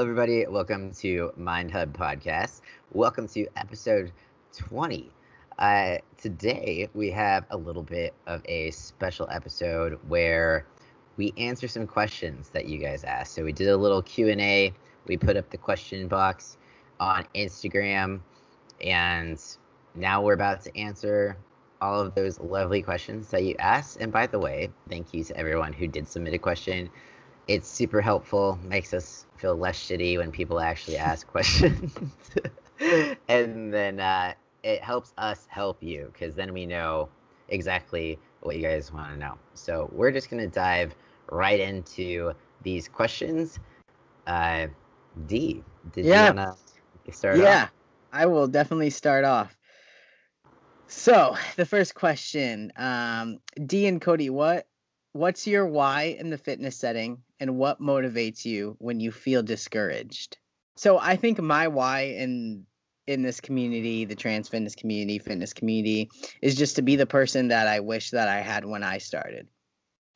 Hello, everybody. Welcome to Mind Hub Podcast. Welcome to episode 20. Uh, today, we have a little bit of a special episode where we answer some questions that you guys asked. So we did a little Q&A. We put up the question box on Instagram, and now we're about to answer all of those lovely questions that you asked. And by the way, thank you to everyone who did submit a question. It's super helpful, makes us feel less shitty when people actually ask questions. and then uh, it helps us help you because then we know exactly what you guys want to know. So we're just going to dive right into these questions. Uh, D, did Yeah. you want to start yeah, off? I will definitely start off. So the first question, um, D and Cody, what what's your why in the fitness setting, and what motivates you when you feel discouraged? So I think my why in in this community, the trans fitness community, fitness community, is just to be the person that I wish that I had when I started.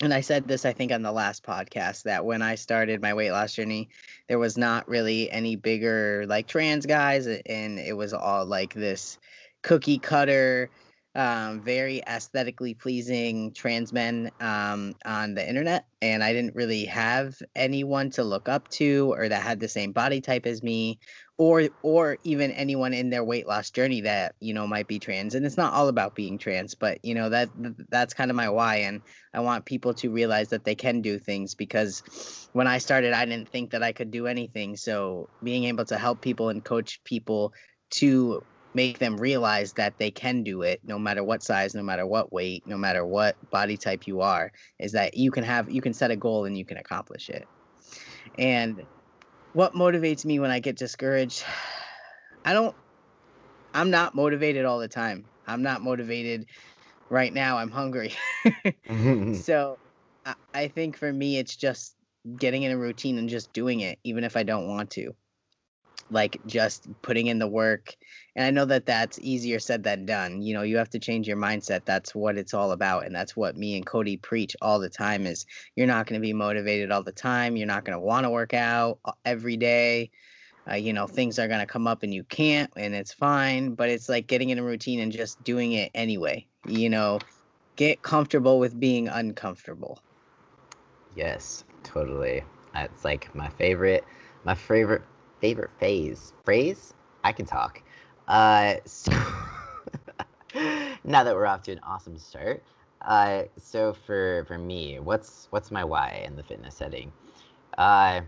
And I said this, I think, on the last podcast that when I started my weight loss journey, there was not really any bigger like trans guys, and it was all like this cookie cutter, um, very aesthetically pleasing trans men um, on the internet. And I didn't really have anyone to look up to or that had the same body type as me or or even anyone in their weight loss journey that you know might be trans and it's not all about being trans but you know that that's kind of my why and i want people to realize that they can do things because when i started i didn't think that i could do anything so being able to help people and coach people to make them realize that they can do it no matter what size no matter what weight no matter what body type you are is that you can have you can set a goal and you can accomplish it and what motivates me when I get discouraged? I don't I'm not motivated all the time. I'm not motivated right now. I'm hungry. so I, I think for me it's just getting in a routine and just doing it even if I don't want to. Like just putting in the work. And I know that that's easier said than done. You know, you have to change your mindset. That's what it's all about and that's what me and Cody preach all the time is you're not going to be motivated all the time. You're not going to want to work out uh, every day. Uh, you know, things are going to come up and you can't, and it's fine. But it's like getting in a routine and just doing it anyway. You know, get comfortable with being uncomfortable. Yes, totally. That's like my favorite, my favorite, favorite phase. Phrase? I can talk. Uh, so now that we're off to an awesome start, uh, so for for me, what's what's my why in the fitness setting? Uh,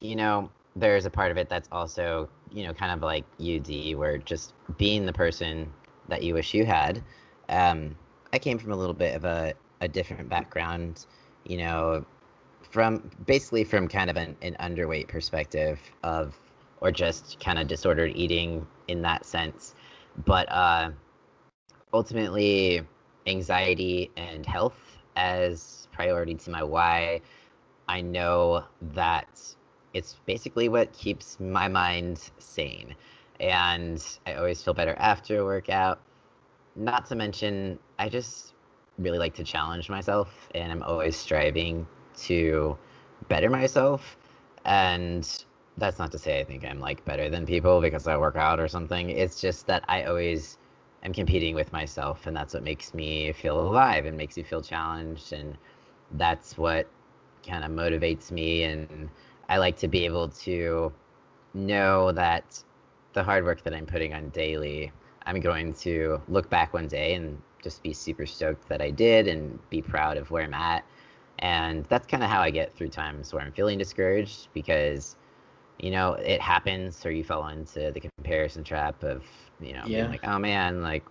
you know, there's a part of it that's also you know kind of like UD, where just being the person that you wish you had. Um, I came from a little bit of a a different background, you know, from basically from kind of an, an underweight perspective of or just kind of disordered eating in that sense. But uh ultimately anxiety and health as priority to my why i know that it's basically what keeps my mind sane. And i always feel better after a workout. Not to mention i just really like to challenge myself and i'm always striving to better myself and that's not to say i think i'm like better than people because i work out or something. It's just that i always am competing with myself and that's what makes me feel alive and makes me feel challenged and that's what kind of motivates me and i like to be able to know that the hard work that i'm putting on daily i'm going to look back one day and just be super stoked that i did and be proud of where i'm at and that's kind of how I get through times where I'm feeling discouraged because, you know, it happens or you fall into the comparison trap of, you know, Yeah. being like, oh man, like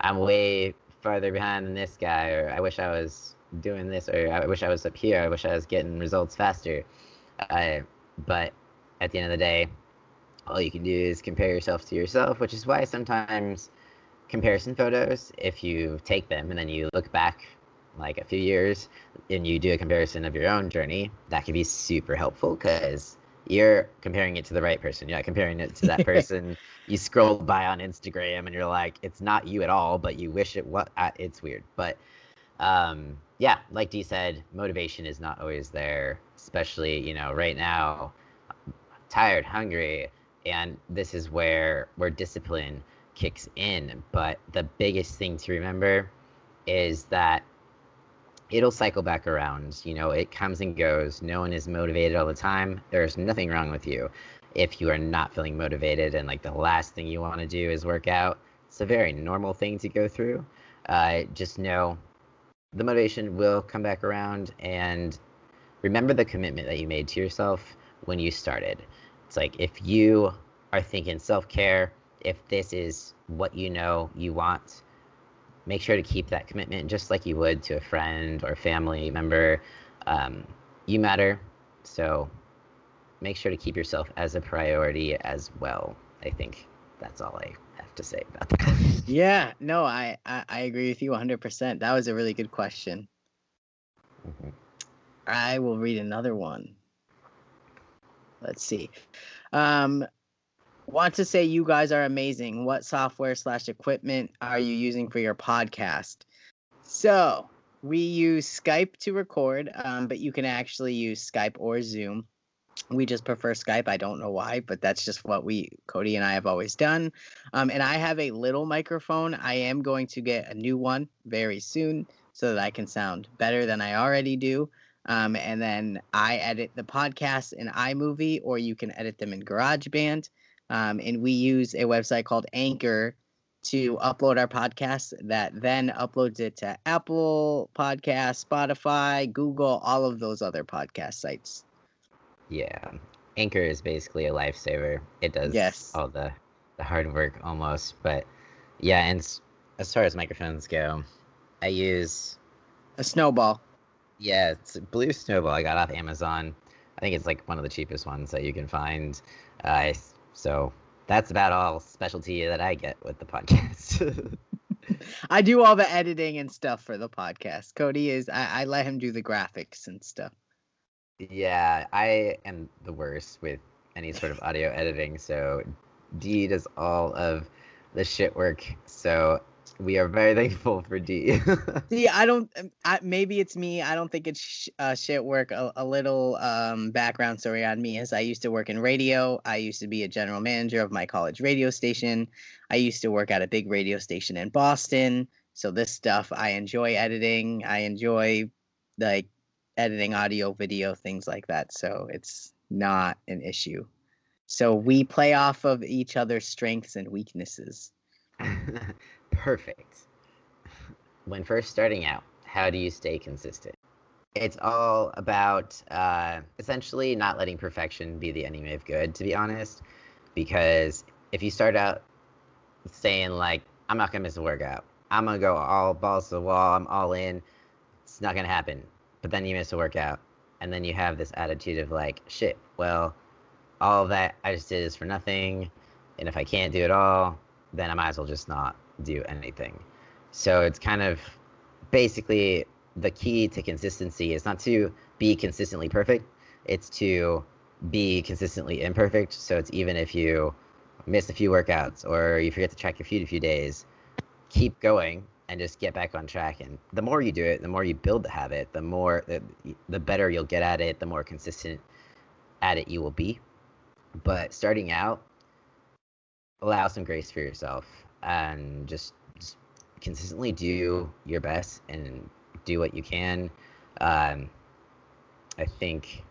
I'm way farther behind than this guy, or I wish I was doing this, or I wish I was up here, I wish I was getting results faster. Uh, but at the end of the day, all you can do is compare yourself to yourself, which is why sometimes comparison photos, if you take them and then you look back like a few years and you do a comparison of your own journey, that can be super helpful because you're comparing it to the right person. You're not comparing it to that person you scrolled by on Instagram and you're like, it's not you at all, but you wish it was. Uh, it's weird. But um, yeah, like Dee said, motivation is not always there, especially, you know, right now. tired, hungry, and this is where where discipline kicks in. But the biggest thing to remember is that it'll cycle back around. You know, it comes and goes. No one is motivated all the time. There's nothing wrong with you if you are not feeling motivated and like the last thing you want to do is work out. It's a very normal thing to go through. Uh, just know the motivation will come back around and remember the commitment that you made to yourself when you started. It's like if you are thinking self care, if this is what you know you want, make sure to keep that commitment just like you would to a friend or family member. Um, you matter. So make sure to keep yourself as a priority as well. I think that's all I have to say about that. Yeah, no, I, I, I agree with you 100%. That was a really good question. Mm-hmm. I will read another one. Let's see. Um, want to say you guys are amazing. What software slash equipment are you using for your podcast? So we use Skype to record, um, but you can actually use Skype or Zoom. We just prefer Skype. I don't know why, but that's just what we, Cody and I, have always done. Um, and I have a little microphone. I am going to get a new one very soon so that I can sound better than I already do. Um, and then I edit the podcast in iMovie, or you can edit them in GarageBand. Um, and we use a website called Anchor to upload our podcast that then uploads it to Apple Podcast, Spotify, Google, all of those other podcast sites. Yeah. Anchor is basically a lifesaver. It does yes. all the, the hard work almost. But yeah, and as far as microphones go, I use a snowball. Yeah, it's Blue Snowball. I got off Amazon. I think it's like one of the cheapest ones that you can find. Uh, so that's about all specialty that I get with the podcast. I do all the editing and stuff for the podcast. Cody is I, I let him do the graphics and stuff. Yeah, I am the worst with any sort of audio editing. So D does all of the shit work. So we are very thankful for D. See, I don't. Um, I, maybe it's me. I don't think it's sh- uh, shit work. A, a little um, background story on me is I used to work in radio. I used to be a general manager of my college radio station. I used to work at a big radio station in Boston. So this stuff I enjoy editing. I enjoy like editing audio, video, things like that. So it's not an issue. So we play off of each other's strengths and weaknesses. Perfect. When first starting out, how do you stay consistent? It's all about uh, essentially not letting perfection be the enemy of good, to be honest. Because if you start out saying, like, I'm not going to miss a workout, I'm going to go all balls to the wall, I'm all in, it's not going to happen. But then you miss a workout. And then you have this attitude of, like, shit, well, all that I just did is for nothing. And if I can't do it all, then I might as well just not do anything. So it's kind of basically the key to consistency is not to be consistently perfect, it's to be consistently imperfect. So it's even if you miss a few workouts or you forget to track your feet a few days, keep going and just get back on track. And the more you do it, the more you build the habit, the more the, the better you'll get at it, the more consistent at it you will be. But starting out, allow some grace for yourself and just, just consistently do your best and do what you can. Um, I think,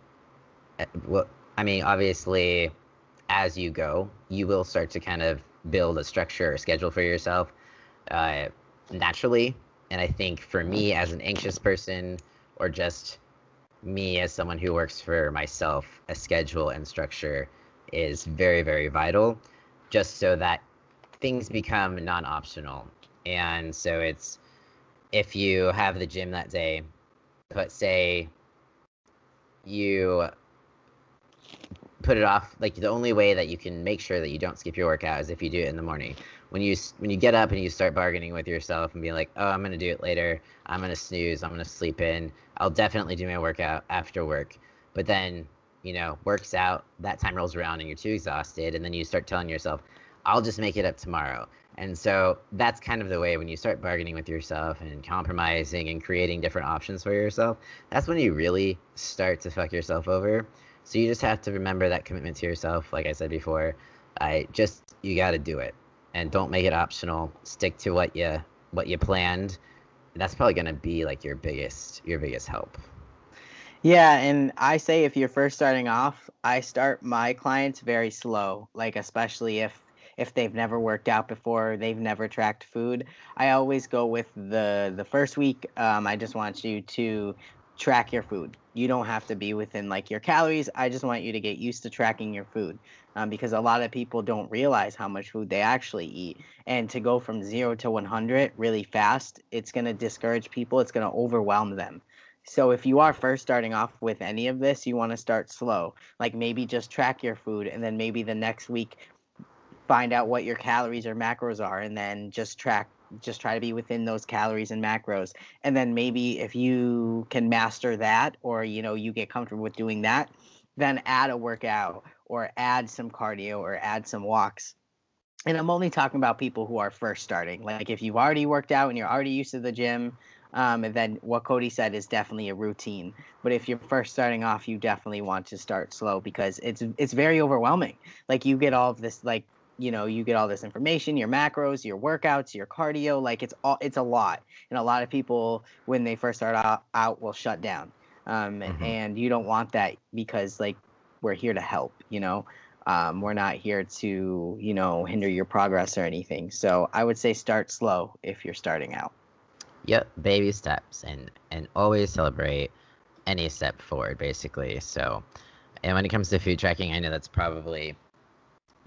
eh, well, I mean, obviously, as you go, you will start to kind of build a structure or schedule for yourself uh, naturally. And I think for me, as an anxious person, or just me as someone who works for myself, a schedule and structure is very, very vital, just so that things become non-optional. And so it's if you have the gym that day but say you put it off like the only way that you can make sure that you don't skip your workout is if you do it in the morning. When you when you get up and you start bargaining with yourself and be like oh i'm going to do it later. I'm going to snooze. I'm going to sleep in. I'll definitely do my workout after work. But then you know works out that time rolls around and you're too exhausted and then you start telling yourself I'll just make it up tomorrow. And so that's kind of the way when you start bargaining with yourself and compromising and creating different options for yourself, that's when you really start to fuck yourself over So you just have to remember that commitment to yourself. Like I said before, I just you got to do it, and don't make it optional. Stick to what you what you planned. That's probably gonna be like your biggest your biggest help. Yeah, and I say if you're first starting off, I start my clients very slow, like especially if if they've never worked out before, they've never tracked food. I always go with the the first week. Um, I just want you to track your food. You don't have to be within like your calories. I just want you to get used to tracking your food um, because a lot of people don't realize how much food they actually eat. And to go from zero to 100 really fast, it's going to discourage people, it's going to overwhelm them. So if you are first starting off with any of this, you want to start slow. Like maybe just track your food and then maybe the next week find out what your calories or macros are and then just track just try to be within those calories and macros. And then maybe if you can master that or you know you get comfortable with doing that then add a workout or add some cardio or add some walks. And i'm only talking about people who are first starting. Like if you've already worked out and you're already used to the gym um, and then what cody said is definitely a routine. But if you're first starting off you definitely want to start slow because it's it's very overwhelming. Like you get all of this like you know you get all this information your macros your workouts your cardio like it's all it's a lot. And a lot of people when they first start out, out will shut down. Um, mm-hmm. and you don't want that because like we're here to help you know? Um, we're not here to you know hinder your progress or anything. So i would say start slow if you're starting out yep baby steps and and always celebrate any step forward basically so and when it comes to food tracking i know that's probably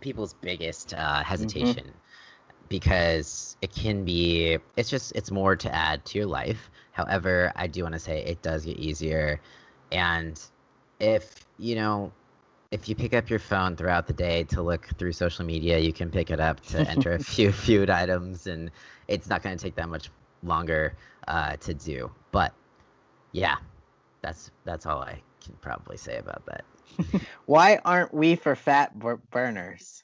people's biggest uh, mm-hmm. hesitation mm-hmm. because it can be it's just it's more to add to your life however i do want to say it does get easier and if you know if you pick up your phone throughout the day to look through social media you can pick it up to enter a few food items and it's not going to take that much longer uh, to do but yeah that's that's all i can probably say about that Why aren't we for fat burners?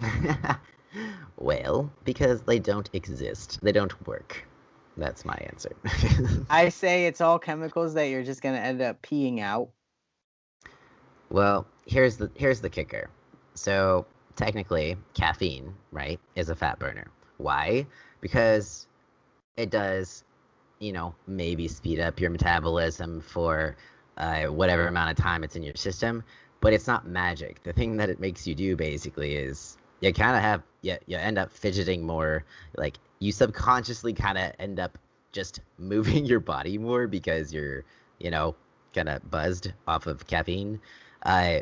well, because they don't exist. They don't work. That's my answer. I say it's all chemicals that you're just gonna end up peeing out. Well, here's the here's the kicker. So technically, caffeine, right, is a fat burner. Why? Because it does, you know, maybe speed up your metabolism for uh, whatever amount of time it's in your system, but it's not magic. The thing that it makes you do basically is you kind of have you, you end up fidgeting more. Like you subconsciously kind of end up just moving your body more because you're you know kind of buzzed off of caffeine. Uh,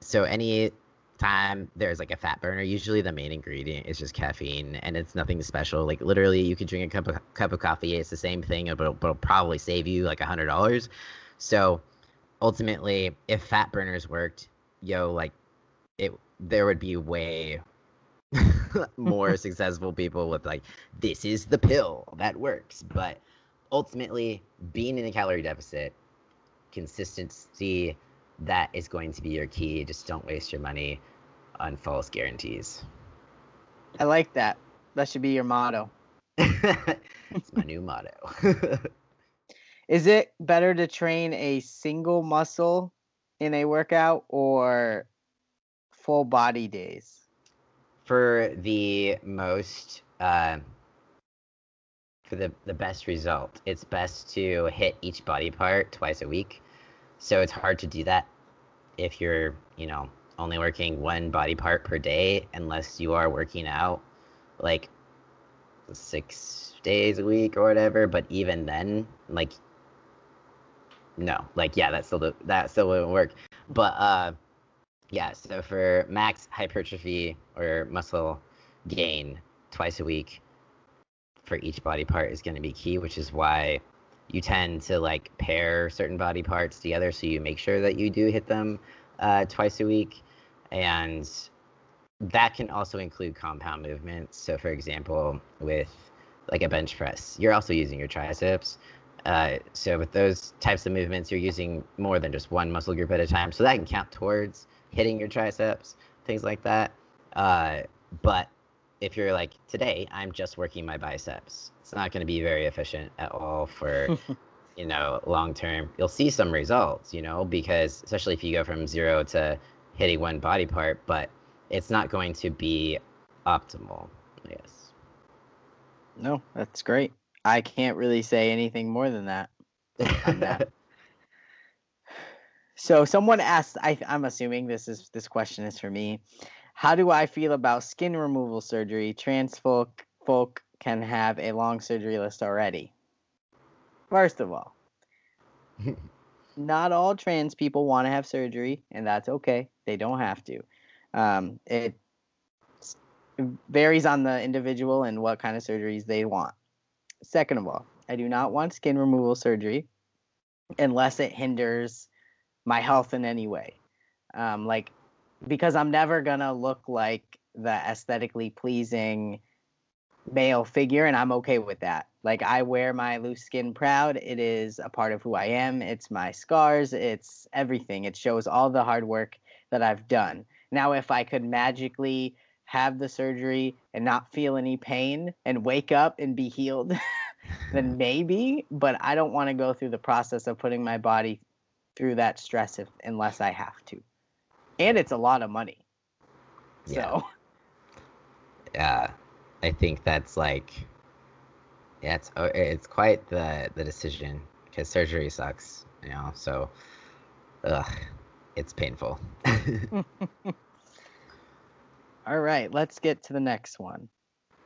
so any time there's like a fat burner, usually the main ingredient is just caffeine, and it's nothing special. Like literally, you could drink a cup of cup of coffee. It's the same thing, but it'll, but it'll probably save you like a hundred dollars. So ultimately, if fat burners worked, yo, like it, there would be way more successful people with like, this is the pill that works. But ultimately, being in a calorie deficit, consistency, that is going to be your key. Just don't waste your money on false guarantees. I like that. That should be your motto. it's my new motto. Is it better to train a single muscle in a workout or full body days? For the most, uh, for the, the best result, it's best to hit each body part twice a week. So it's hard to do that if you're, you know, only working one body part per day, unless you are working out like six days a week or whatever. But even then, like no, like yeah, that still that still wouldn't work. But uh, yeah, so for max hypertrophy or muscle gain twice a week for each body part is going to be key, which is why you tend to like pair certain body parts together so you make sure that you do hit them uh, twice a week and that can also include compound movements so for example with like a bench press you're also using your triceps uh, so with those types of movements, you're using more than just one muscle group at a time. So that can count towards hitting your triceps, things like that. Uh, but if you're like today, I'm just working my biceps. It's not going to be very efficient at all for you know, long term, you'll see some results, you know, because especially if you go from zero to hitting one body part, but it's not going to be optimal. Yes. No, that's great. I can't really say anything more than that. that. so someone asked, I, I'm assuming this is this question is for me. How do I feel about skin removal surgery? Trans folk folk can have a long surgery list already. First of all, not all trans people want to have surgery, and that's okay. They don't have to. Um, it varies on the individual and what kind of surgeries they want. Second of all, I do not want skin removal surgery unless it hinders my health in any way. Um, like, because I'm never gonna look like the aesthetically pleasing male figure, and I'm okay with that. Like, I wear my loose skin proud. It is a part of who I am. It's my scars. It's everything. It shows all the hard work that I've done. Now, if I could magically have the surgery and not feel any pain and wake up and be healed, then maybe. But I don't want to go through the process of putting my body through that stress if, unless I have to. And it's a lot of money. Yeah. So. Yeah, I think that's like, yeah, it's oh, it's quite the the decision because surgery sucks, you know. So, ugh, it's painful. All right, let's get to the next one.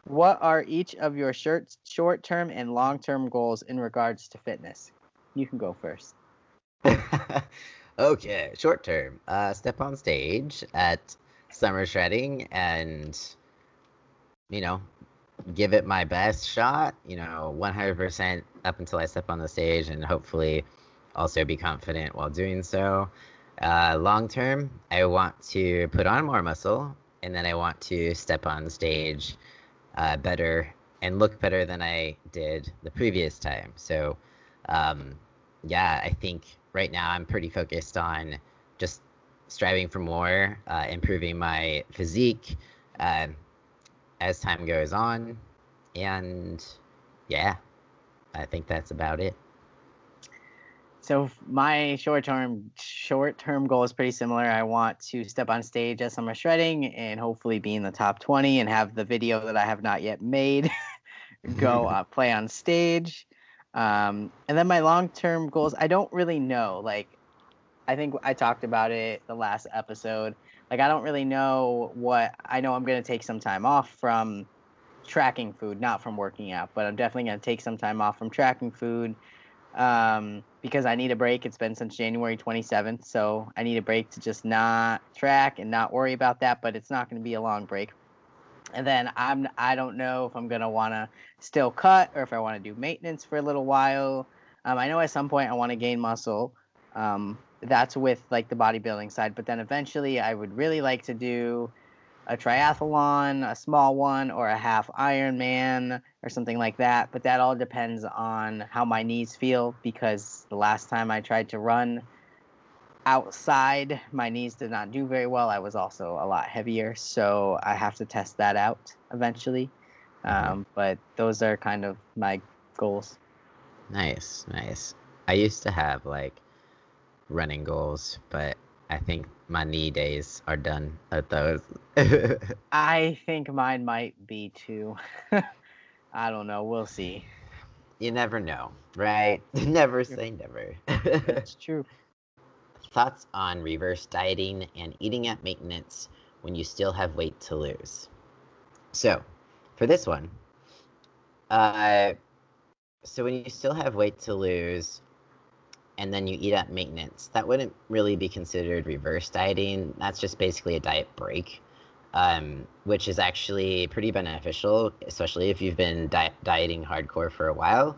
What are each of your short short term and long term goals in regards to fitness? You can go first. okay, short term. Uh, step on stage at Summer Shredding and, you know, give it my best shot, you know, 100% up until I step on the stage and hopefully also be confident while doing so. Uh, long term, I want to put on more muscle and then I want to step on stage uh, better and look better than I did the previous time. So, um, yeah, I think right now I'm pretty focused on just striving for more, uh, improving my physique uh, as time goes on, and yeah, I think that's about it. So my short term short term goal is pretty similar. I want to step on stage at Summer Shredding and hopefully be in the top 20 and have the video that I have not yet made go uh, play on stage. Um, and then my long term goals, I don't really know. Like, I think I talked about it the last episode. Like, I don't really know what I know. I'm gonna take some time off from tracking food, not from working out, but I'm definitely gonna take some time off from tracking food um, because I need a break. It's been since January 27th, so I need a break to just not track and not worry about that. But it's not going to be a long break. And then I'm I don't know if I'm gonna want to still cut or if I want to do maintenance for a little while. Um, I know at some point I want to gain muscle. Um, that's with like the bodybuilding side, but then eventually I would really like to do a triathlon, a small one, or a half Ironman or something like that. But that all depends on how my knees feel because the last time I tried to run outside, my knees did not do very well. I was also a lot heavier, so I have to test that out eventually. Mm-hmm. Um, but those are kind of my goals. Nice, nice. I used to have like running goals, but I think my knee days are done at those. I think mine might be too. I don't know. We'll see. You never know, right? never say never. That's true. Thoughts on reverse dieting and eating at maintenance when you still have weight to lose. So, for this one, uh, so when you still have weight to lose, and then you eat at maintenance, that wouldn't really be considered reverse dieting. That's just basically a diet break, um, which is actually pretty beneficial, especially if you've been di- dieting hardcore for a while.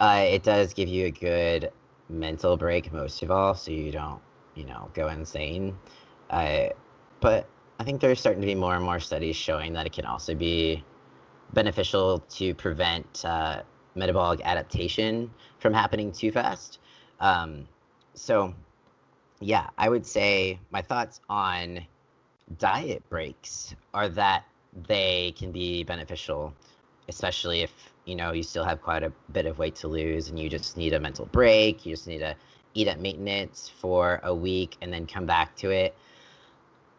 Uh, it does give you a good mental break, most of all, so you don't, you know, go insane. Uh, but I think there's starting to be more and more studies showing that it can also be beneficial to prevent uh, metabolic adaptation from happening too fast. Um, so, yeah, I would say my thoughts on diet breaks are that they can be beneficial. especially if you know you still have quite a bit of weight to lose and you just need a mental break. You just need to eat at maintenance for a week and then come back to it.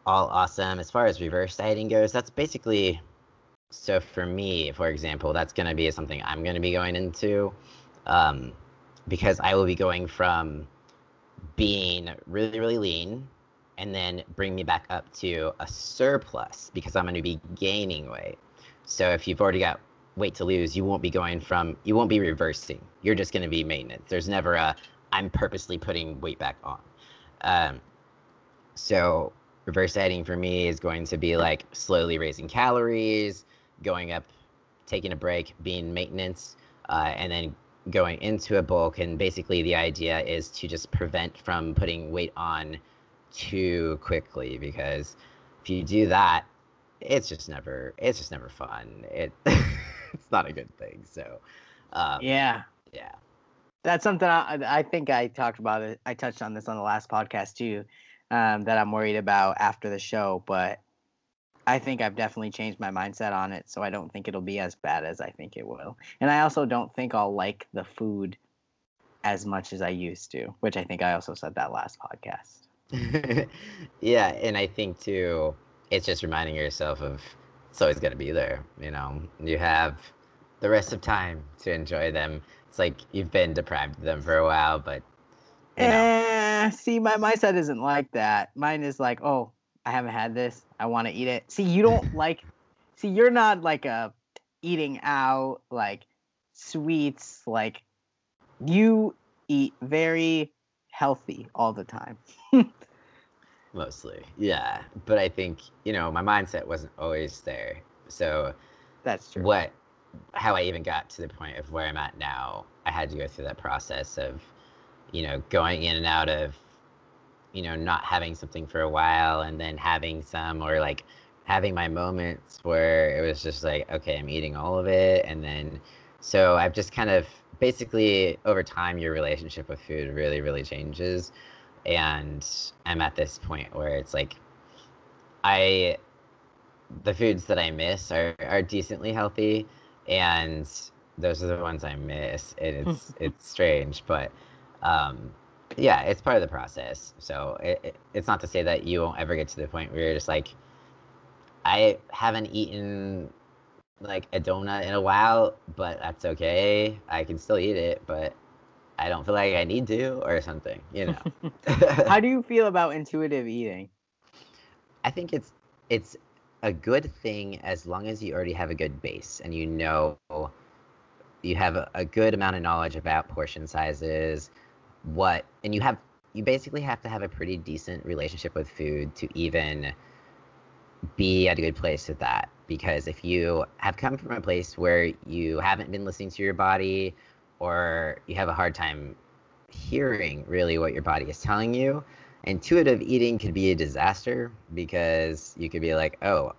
All awesome. As far as reverse dieting goes, that's basically so for me, for example, that's going to be something I'm going to be going into um, because I will be going from being really, really lean and then bring me back up to a surplus because I'm going to be gaining weight. So if you've already got weight to lose, you won't be going from, you won't be reversing. You're just going to be maintenance. There's never a, I'm purposely putting weight back on. Um, so reverse dieting for me is going to be like slowly raising calories, going up, taking a break, being maintenance, uh, and then going into a bulk. And basically, the idea is to just prevent from putting weight on too quickly because if you do that, it's just never it's just never fun. It not a good thing. So um, yeah, yeah, that's something I, I think I talked about it. I touched on this on the last podcast too. Um, that I'm worried about after the show, but I think I've definitely changed my mindset on it, so I don't think it'll be as bad as I think it will. And I also don't think I'll like the food as much as I used to, which I think I also said that last podcast. yeah, and I think too, it's just reminding yourself of it's always going to be there. You know, you have the rest of time to enjoy them. It's like you've been deprived of them for a while, but you know. eh, see, my mindset isn't like that. Mine is like, oh, I haven't had this. I want to eat it. See, you don't like. See, you're not like a eating out like sweets. Like you eat very healthy all the time. Mostly, yeah. But I think you know my mindset wasn't always there. So that's true. What, how I even got to the point of where I'm at now, I had to go through that process of, you know, going in and out of you know, not having something for a while and then having some or like having my moments where it was just like, okay, I'm eating all of it. And then, so I've just kind of basically over time, your relationship with food really, really changes. And I'm at this point where it's like, I, the foods that I miss are, are decently healthy. And those are the ones I miss. And it's, it's strange, but, um, yeah, it's part of the process. So it, it, it's not to say that you won't ever get to the point where you're just like, I haven't eaten like a donut in a while, but that's okay. I can still eat it, but I don't feel like I need to or something, you know. How do you feel about intuitive eating? I think it's it's a good thing as long as you already have a good base and you know you have a, a good amount of knowledge about portion sizes, what and you have you basically have to have a pretty decent relationship with food to even be at a good place with that. Because if you have come from a place where you haven't been listening to your body or you have a hard time hearing really what your body is telling you intuitive eating could be a disaster because you could be like oh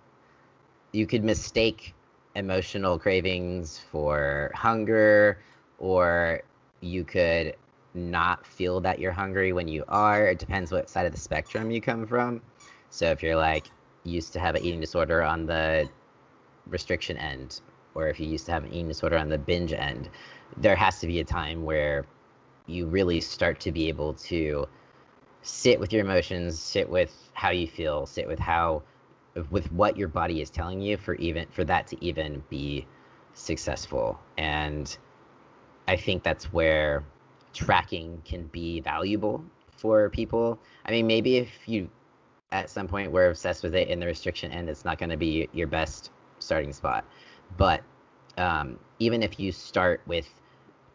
you could mistake emotional cravings for hunger or you could not feel that you're hungry when you are. It depends what side of the spectrum you come from. So if you're like used to have an eating disorder on the restriction end, or if you used to have an eating disorder on the binge end, there has to be a time where you really start to be able to sit with your emotions, sit with how you feel, sit with how with what your body is telling you for even for that to even be successful. And I think that's where tracking can be valuable for people. I mean, maybe if you at some point were obsessed with it in the restriction end, it's not going to be your best starting spot. But um, even if you start with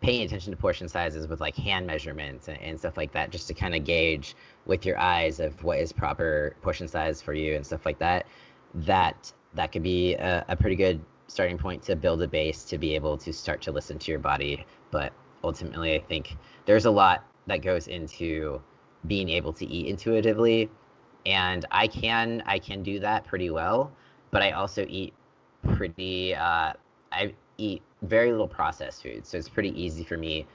paying attention to portion sizes with like hand measurements and, and stuff like that, just to kind of gauge with your eyes of what is proper portion size for you and stuff like that, that that could be a, a pretty good starting point to build a base to be able to start to listen to your body. But ultimately, I think there's a lot that goes into being able to eat intuitively, and I can I can do that pretty well. But I also eat pretty. Uh, I eat very little processed food, so it's pretty easy for me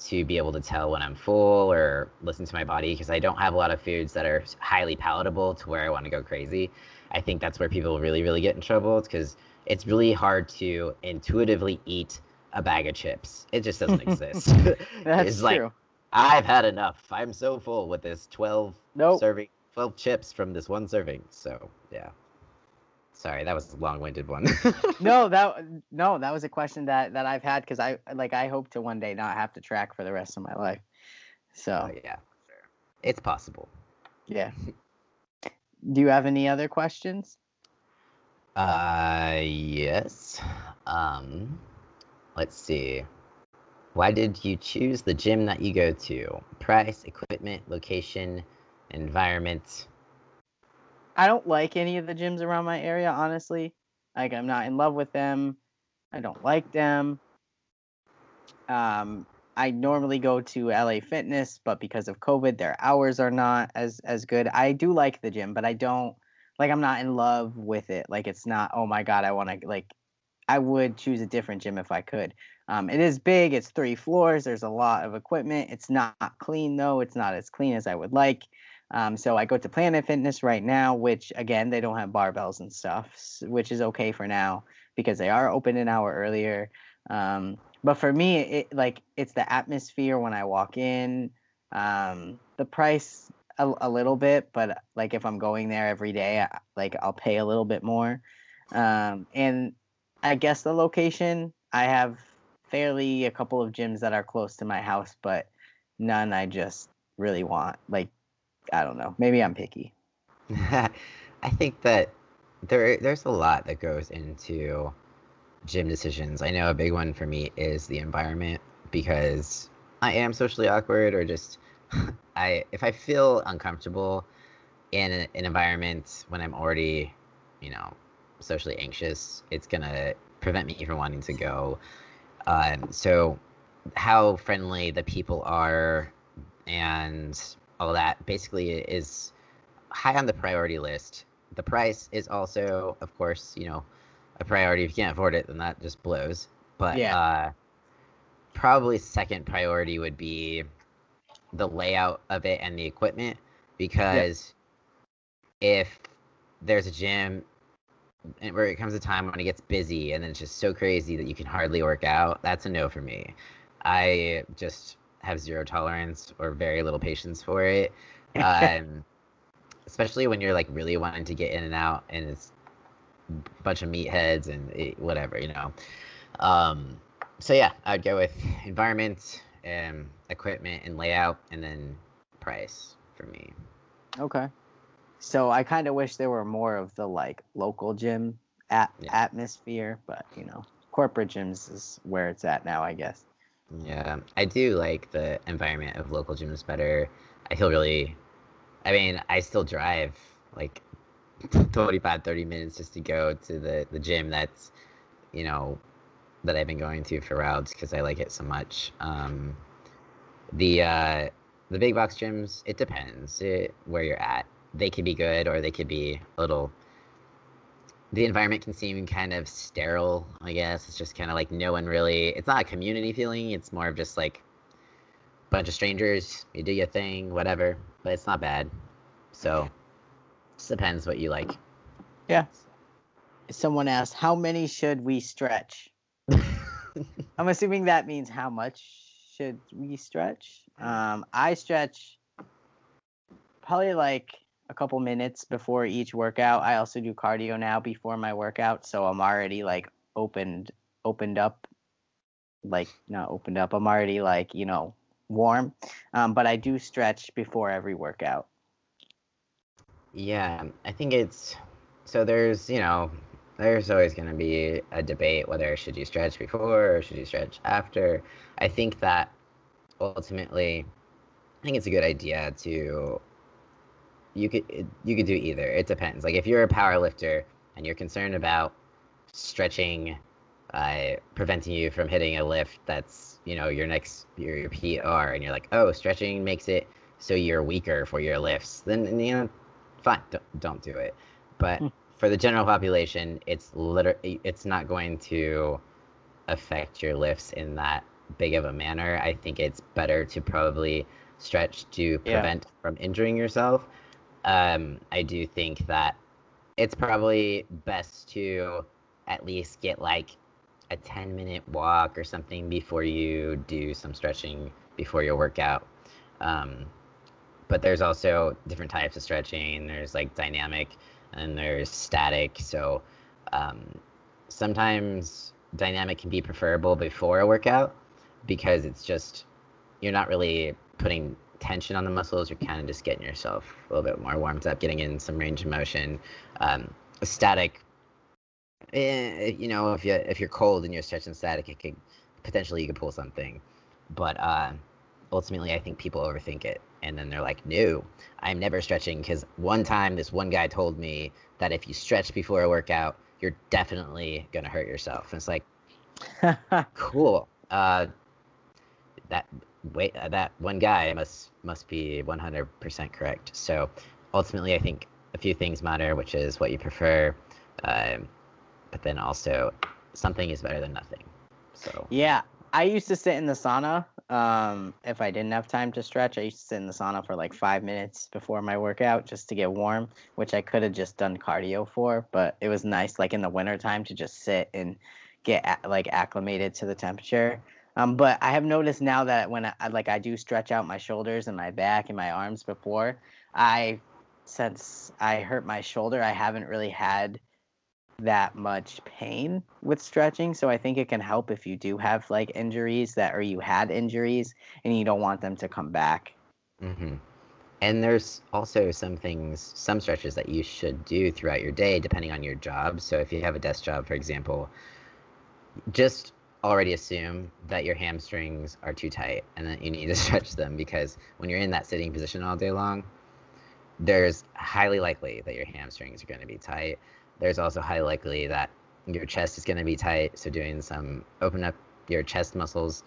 to be able to tell when I'm full or listen to my body because I don't have a lot of foods that are highly palatable to where I want to go crazy. I think that's where people really, really get in trouble because it's really hard to intuitively eat a bag of chips. It just doesn't exist. That's it's true. like I've had enough. I'm so full with this 12 Nope. serving 12 chips from this one serving. So, yeah. Sorry, that was a long-winded one. no, that no, that was a question that that I've had because I like I hope to one day not have to track for the rest of my life. So Oh, yeah. Sure. It's possible. yeah. Do you have any other questions? Uh, yes. Um, let's see. Why did you choose the gym that you go to? Price, equipment, location, environment. I don't like any of the gyms around my area, honestly. Like I'm not in love with them. I don't like them. Um, I normally go to LA Fitness, but because of COVID, their hours are not as as good. I do like the gym, but I don't like I'm not in love with it. Like it's not, oh my god, I want to like I would choose a different gym if I could. Um, it is big, it's three floors, there's a lot of equipment. It's not clean though, it's not as clean as I would like. Um, so I go to Planet Fitness right now, which again they don't have barbells and stuff, which is okay for now because they are open an hour earlier. Um, but for me, it like it's the atmosphere when I walk in, um, the price a, a little bit, but like if I'm going there every day, I, like I'll pay a little bit more. Um, and I guess the location I have fairly a couple of gyms that are close to my house, but none I just really want. Like I don't know. Maybe I'm picky. I think that there there's a lot that goes into gym decisions. I know a big one for me is the environment because I am socially awkward or just I if I feel uncomfortable in an, environment when I'm already, you know, socially anxious, it's gonna prevent me from wanting to go. Um, so how friendly the people are and all that basically is high on the priority list. The price is also, of course, you know, a priority. If you can't afford it, then that just blows. But Yeah. uh, probably second priority would be the layout of it and the equipment because if there's a gym and where it comes a time when it gets busy and then it's just so crazy that you can hardly work out, that's a no for me. I just have zero tolerance or very little patience for it. Um, especially when you're like really wanting to get in and out and it's a bunch of meatheads and it, whatever, you know. Um, so yeah, I'd go with environment, um, equipment, and layout, and then price for me. Okay. So I kind of wish there were more of the like local gym at- Yeah. atmosphere, but you know, corporate gyms is where it's at now, I guess. Yeah, I do like the environment of local gyms better. I feel really, I mean, I still drive like 25, 30 minutes just to go to the, the gym that's, you know, that I've been going to for routes because I like it so much. Um, the uh, the big box gyms, it depends it, where you're at. They could be good or they could be a little. The environment can seem kind of sterile, I guess. It's just kind of like no one really. It's not a community feeling. It's more of just like a bunch of strangers. You do your thing, whatever. But it's not bad. So, just depends what you like. Yeah. Someone asked, "How many should we stretch?" I'm assuming that means how much should we stretch? Um, I stretch probably like a couple minutes before each workout. I also do cardio now before my workout, so I'm already like opened opened up like not opened up. I'm already like, you know, warm. Um, but I do stretch before every workout. Yeah, I think it's so there's, you know, there's always going to be a debate whether should you stretch before or should you stretch after. I think that ultimately I think it's a good idea to you could you could do either. It depends. Like if you're a power lifter and you're concerned about stretching uh, preventing you from hitting a lift that's, you know, your next your, your PR and you're like, "Oh, stretching makes it so you're weaker for your lifts." Then you know fine don't, don't do it but Hmm. for the general population it's literally it's not going to affect your lifts in that big of a manner i think it's better to probably stretch to Yeah. prevent from injuring yourself um, i do think that it's probably best to at least get like a 10 minute walk or something before you do some stretching before your workout. Um, but there's also different types of stretching. There's like dynamic and there's static. So um, sometimes dynamic can be preferable before a workout because it's just you're not really putting tension on the muscles. You're kind of just getting yourself a little bit more warmed up, getting in some range of motion. Um, static, eh, you know, if you if you're cold and you're stretching static, it could potentially you could pull something. But uh, ultimately, I think people overthink it, and then they're like, "No, I'm never stretching," because one time this one guy told me that if you stretch before a workout, you're definitely gonna hurt yourself. And it's like, cool. Uh, that wait, uh, that one guy must must be 100% correct. So ultimately, I think a few things matter, which is what you prefer, um, but then also something is better than nothing. So yeah, I used to sit in the sauna. Um, if I didn't have time to stretch, I used to sit in the sauna for like five minutes before my workout just to get warm, which I could have just done cardio for. But it was nice, like in the wintertime, to just sit and get like acclimated to the temperature. Um, but I have noticed now that when I like I do stretch out my shoulders and my back and my arms before, I since I hurt my shoulder, I haven't really had that much pain with stretching. So I think it can help if you do have like injuries that or you had injuries and you don't want them to come back. Mm-hmm. And there's also some things, some stretches that you should do throughout your day, depending on your job. So if you have a desk job, for example, just already assume that your hamstrings are too tight and that you need to stretch them because when you're in that sitting position all day long, there's highly likely that your hamstrings are going to be tight. There's also highly likely that your chest is going to be tight. So doing some open up your chest muscles,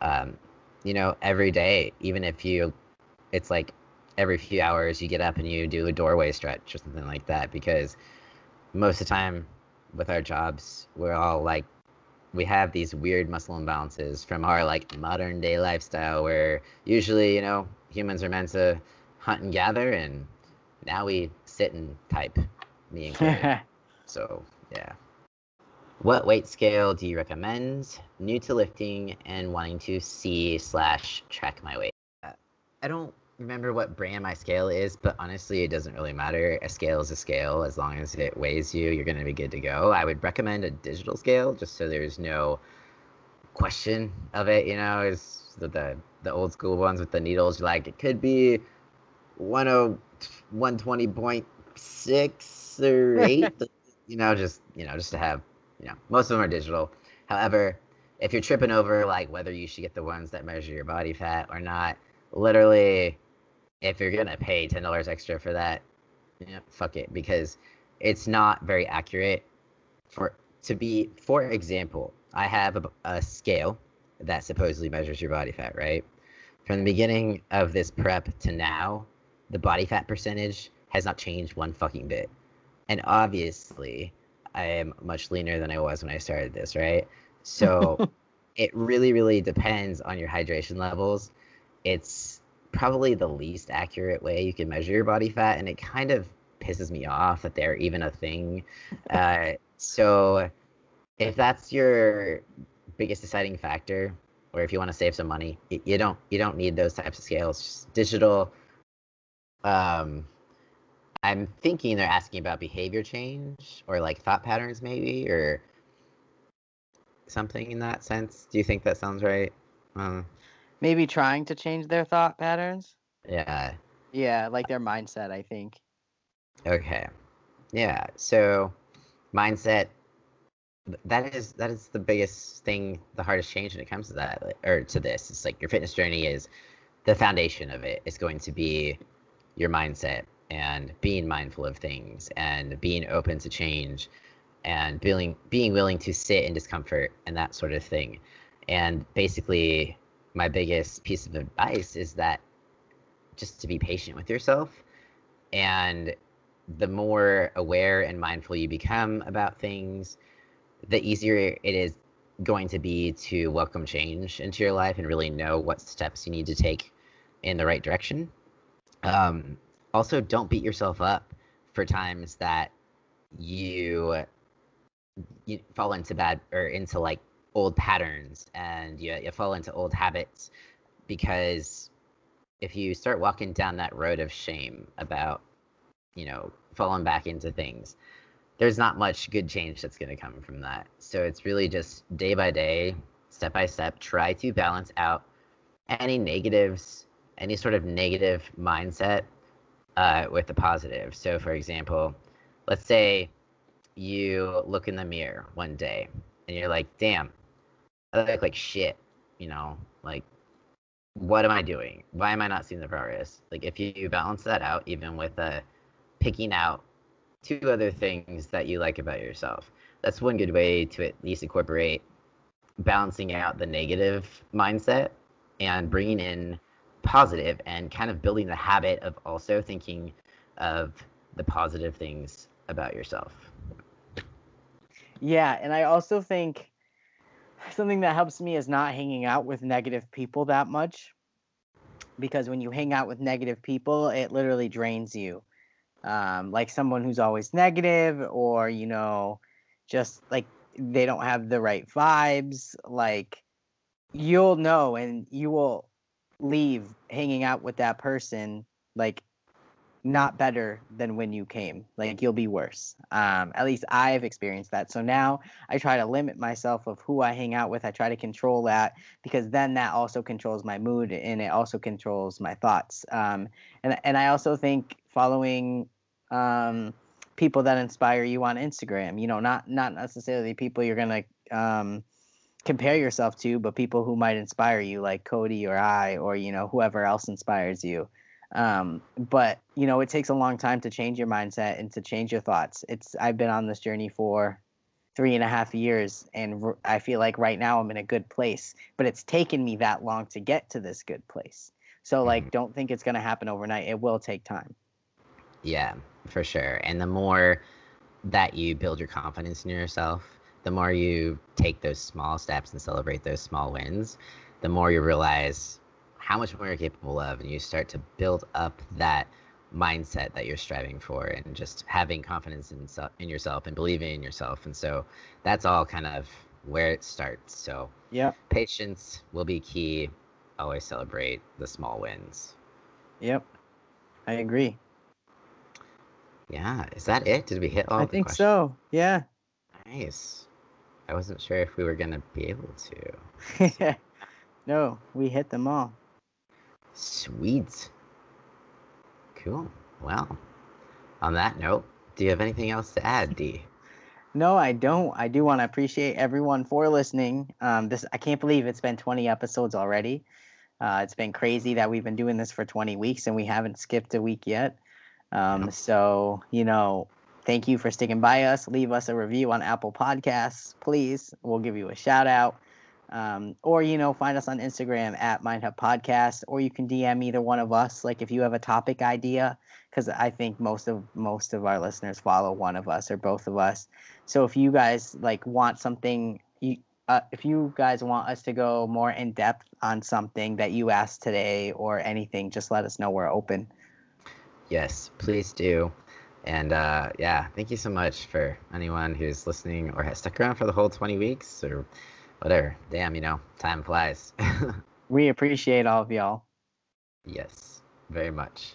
um, you know, every day, even if you, it's like every few hours you get up and you do a doorway stretch or something like that because most of the time with our jobs, we're all like we have these weird muscle imbalances from our like modern day lifestyle where usually you know humans are meant to hunt and gather and now we sit and type me included so yeah. What weight scale do you recommend? New to lifting and wanting to see slash track my weight. I don't remember what brand my scale is, but honestly, it doesn't really matter. A scale is a scale. As long as it weighs you, you're going to be good to go. I would recommend a digital scale just so there's no question of it. You know, is the, the the old school ones with the needles. Like it could be 10 120.6 or 8. you know, just you know, just to have you know, most of them are digital. However, if you're tripping over like whether you should get the ones that measure your body fat or not, literally if you're gonna pay ten dollars extra for that, yeah, fuck it, because it's not very accurate. For to be, for example, I have a, a scale that supposedly measures your body fat, right? From the beginning of this prep to now, the body fat percentage has not changed one fucking bit. And obviously, I am much leaner than I was when I started this, right? So it really, really depends on your hydration levels. It's probably the least accurate way you can measure your body fat, and it kind of pisses me off that they're even a thing. Uh, so, if that's your biggest deciding factor, or if you want to save some money, you don't you don't need those types of scales. Just digital. Um, I'm thinking they're asking about behavior change or like thought patterns, maybe, or something in that sense. Do you think that sounds right? Um, maybe trying to change their thought patterns. Yeah. Yeah, like their mindset, I think. Okay. Yeah. So mindset that is that is the biggest thing, the hardest change when it comes to that or to this. It's like your fitness journey is the foundation of it is going to be your mindset and being mindful of things and being open to change and being being willing to sit in discomfort and that sort of thing. And basically my biggest piece of advice is that just to be patient with yourself. And the more aware and mindful you become about things the easier it is going to be to welcome change into your life and really know what steps you need to take in the right direction. Um, also don't beat yourself up for times that you you fall into bad or into like old patterns and you, you fall into old habits because if you start walking down that road of shame about you know falling back into things there's not much good change that's going to come from that. So it's really just day by day step by step try to balance out any negatives any sort of negative mindset uh, with the positive. So for example let's say you look in the mirror one day and you're like damn i look like shit you know like what am I doing? Why am I not seeing the progress? Like if you balance that out, even with uh, picking out two other things that you like about yourself, that's one good way to at least incorporate balancing out the negative mindset and bringing in positive and kind of building the habit of also thinking of the positive things about yourself. Yeah, and I also think something that helps me is not hanging out with negative people that much. Because when you hang out with negative people it literally drains you. Um, like someone who's always negative or you know just like they don't have the right vibes like you'll know and you will leave hanging out with that person like not better than when you came. Like you'll be worse. Um, at least I've experienced that. So now I try to limit myself of who I hang out with. I try to control that because then that also controls my mood and it also controls my thoughts. Um, and and I also think following um, people that inspire you on Instagram. You know, not not necessarily people you're gonna um, compare yourself to, but people who might inspire you, like Cody or I, or you know whoever else inspires you. Um, but you know, it takes a long time to change your mindset and to change your thoughts. It's I've been on this journey for three and a half years, and r- I feel like right now I'm in a good place. But it's taken me that long to get to this good place. So like, mm-hmm. don't think it's gonna happen overnight. It will take time. Yeah, for sure. And the more that you build your confidence in yourself, the more you take those small steps and celebrate those small wins, the more you realize how much more you're capable of, and you start to build up that mindset that you're striving for, and just having confidence in in yourself and believing in yourself. And so that's all kind of where it starts. So yeah, patience will be key. Always celebrate the small wins. Yep, I agree. Yeah, is that it? Did we hit all? I think questions? so. Yeah. Nice. I wasn't sure if we were gonna be able to. no, we hit them all. Sweet. Cool. Well, on that note, do you have anything else to add, D? No, I don't. I do want to appreciate everyone for listening. Um, this I can't believe it's been 20 episodes already. Uh, it's been crazy that we've been doing this for 20 weeks and we haven't skipped a week yet. Um, so you know, thank you for sticking by us. Leave us a review on Apple Podcasts, please. We'll give you a shout out. Um, or you know find us on instagram at mindhub podcast or you can dm either one of us like if you have a topic idea because i think most of most of our listeners follow one of us or both of us. So if you guys like want something you uh, if you guys want us to go more in depth on something that you asked today or anything just let us know. We're open. Yes please do. And uh, yeah thank you so much for anyone who's listening or has stuck around for the whole 20 weeks or whatever. Damn, you know, time flies. we appreciate all of y'all. Yes, very much.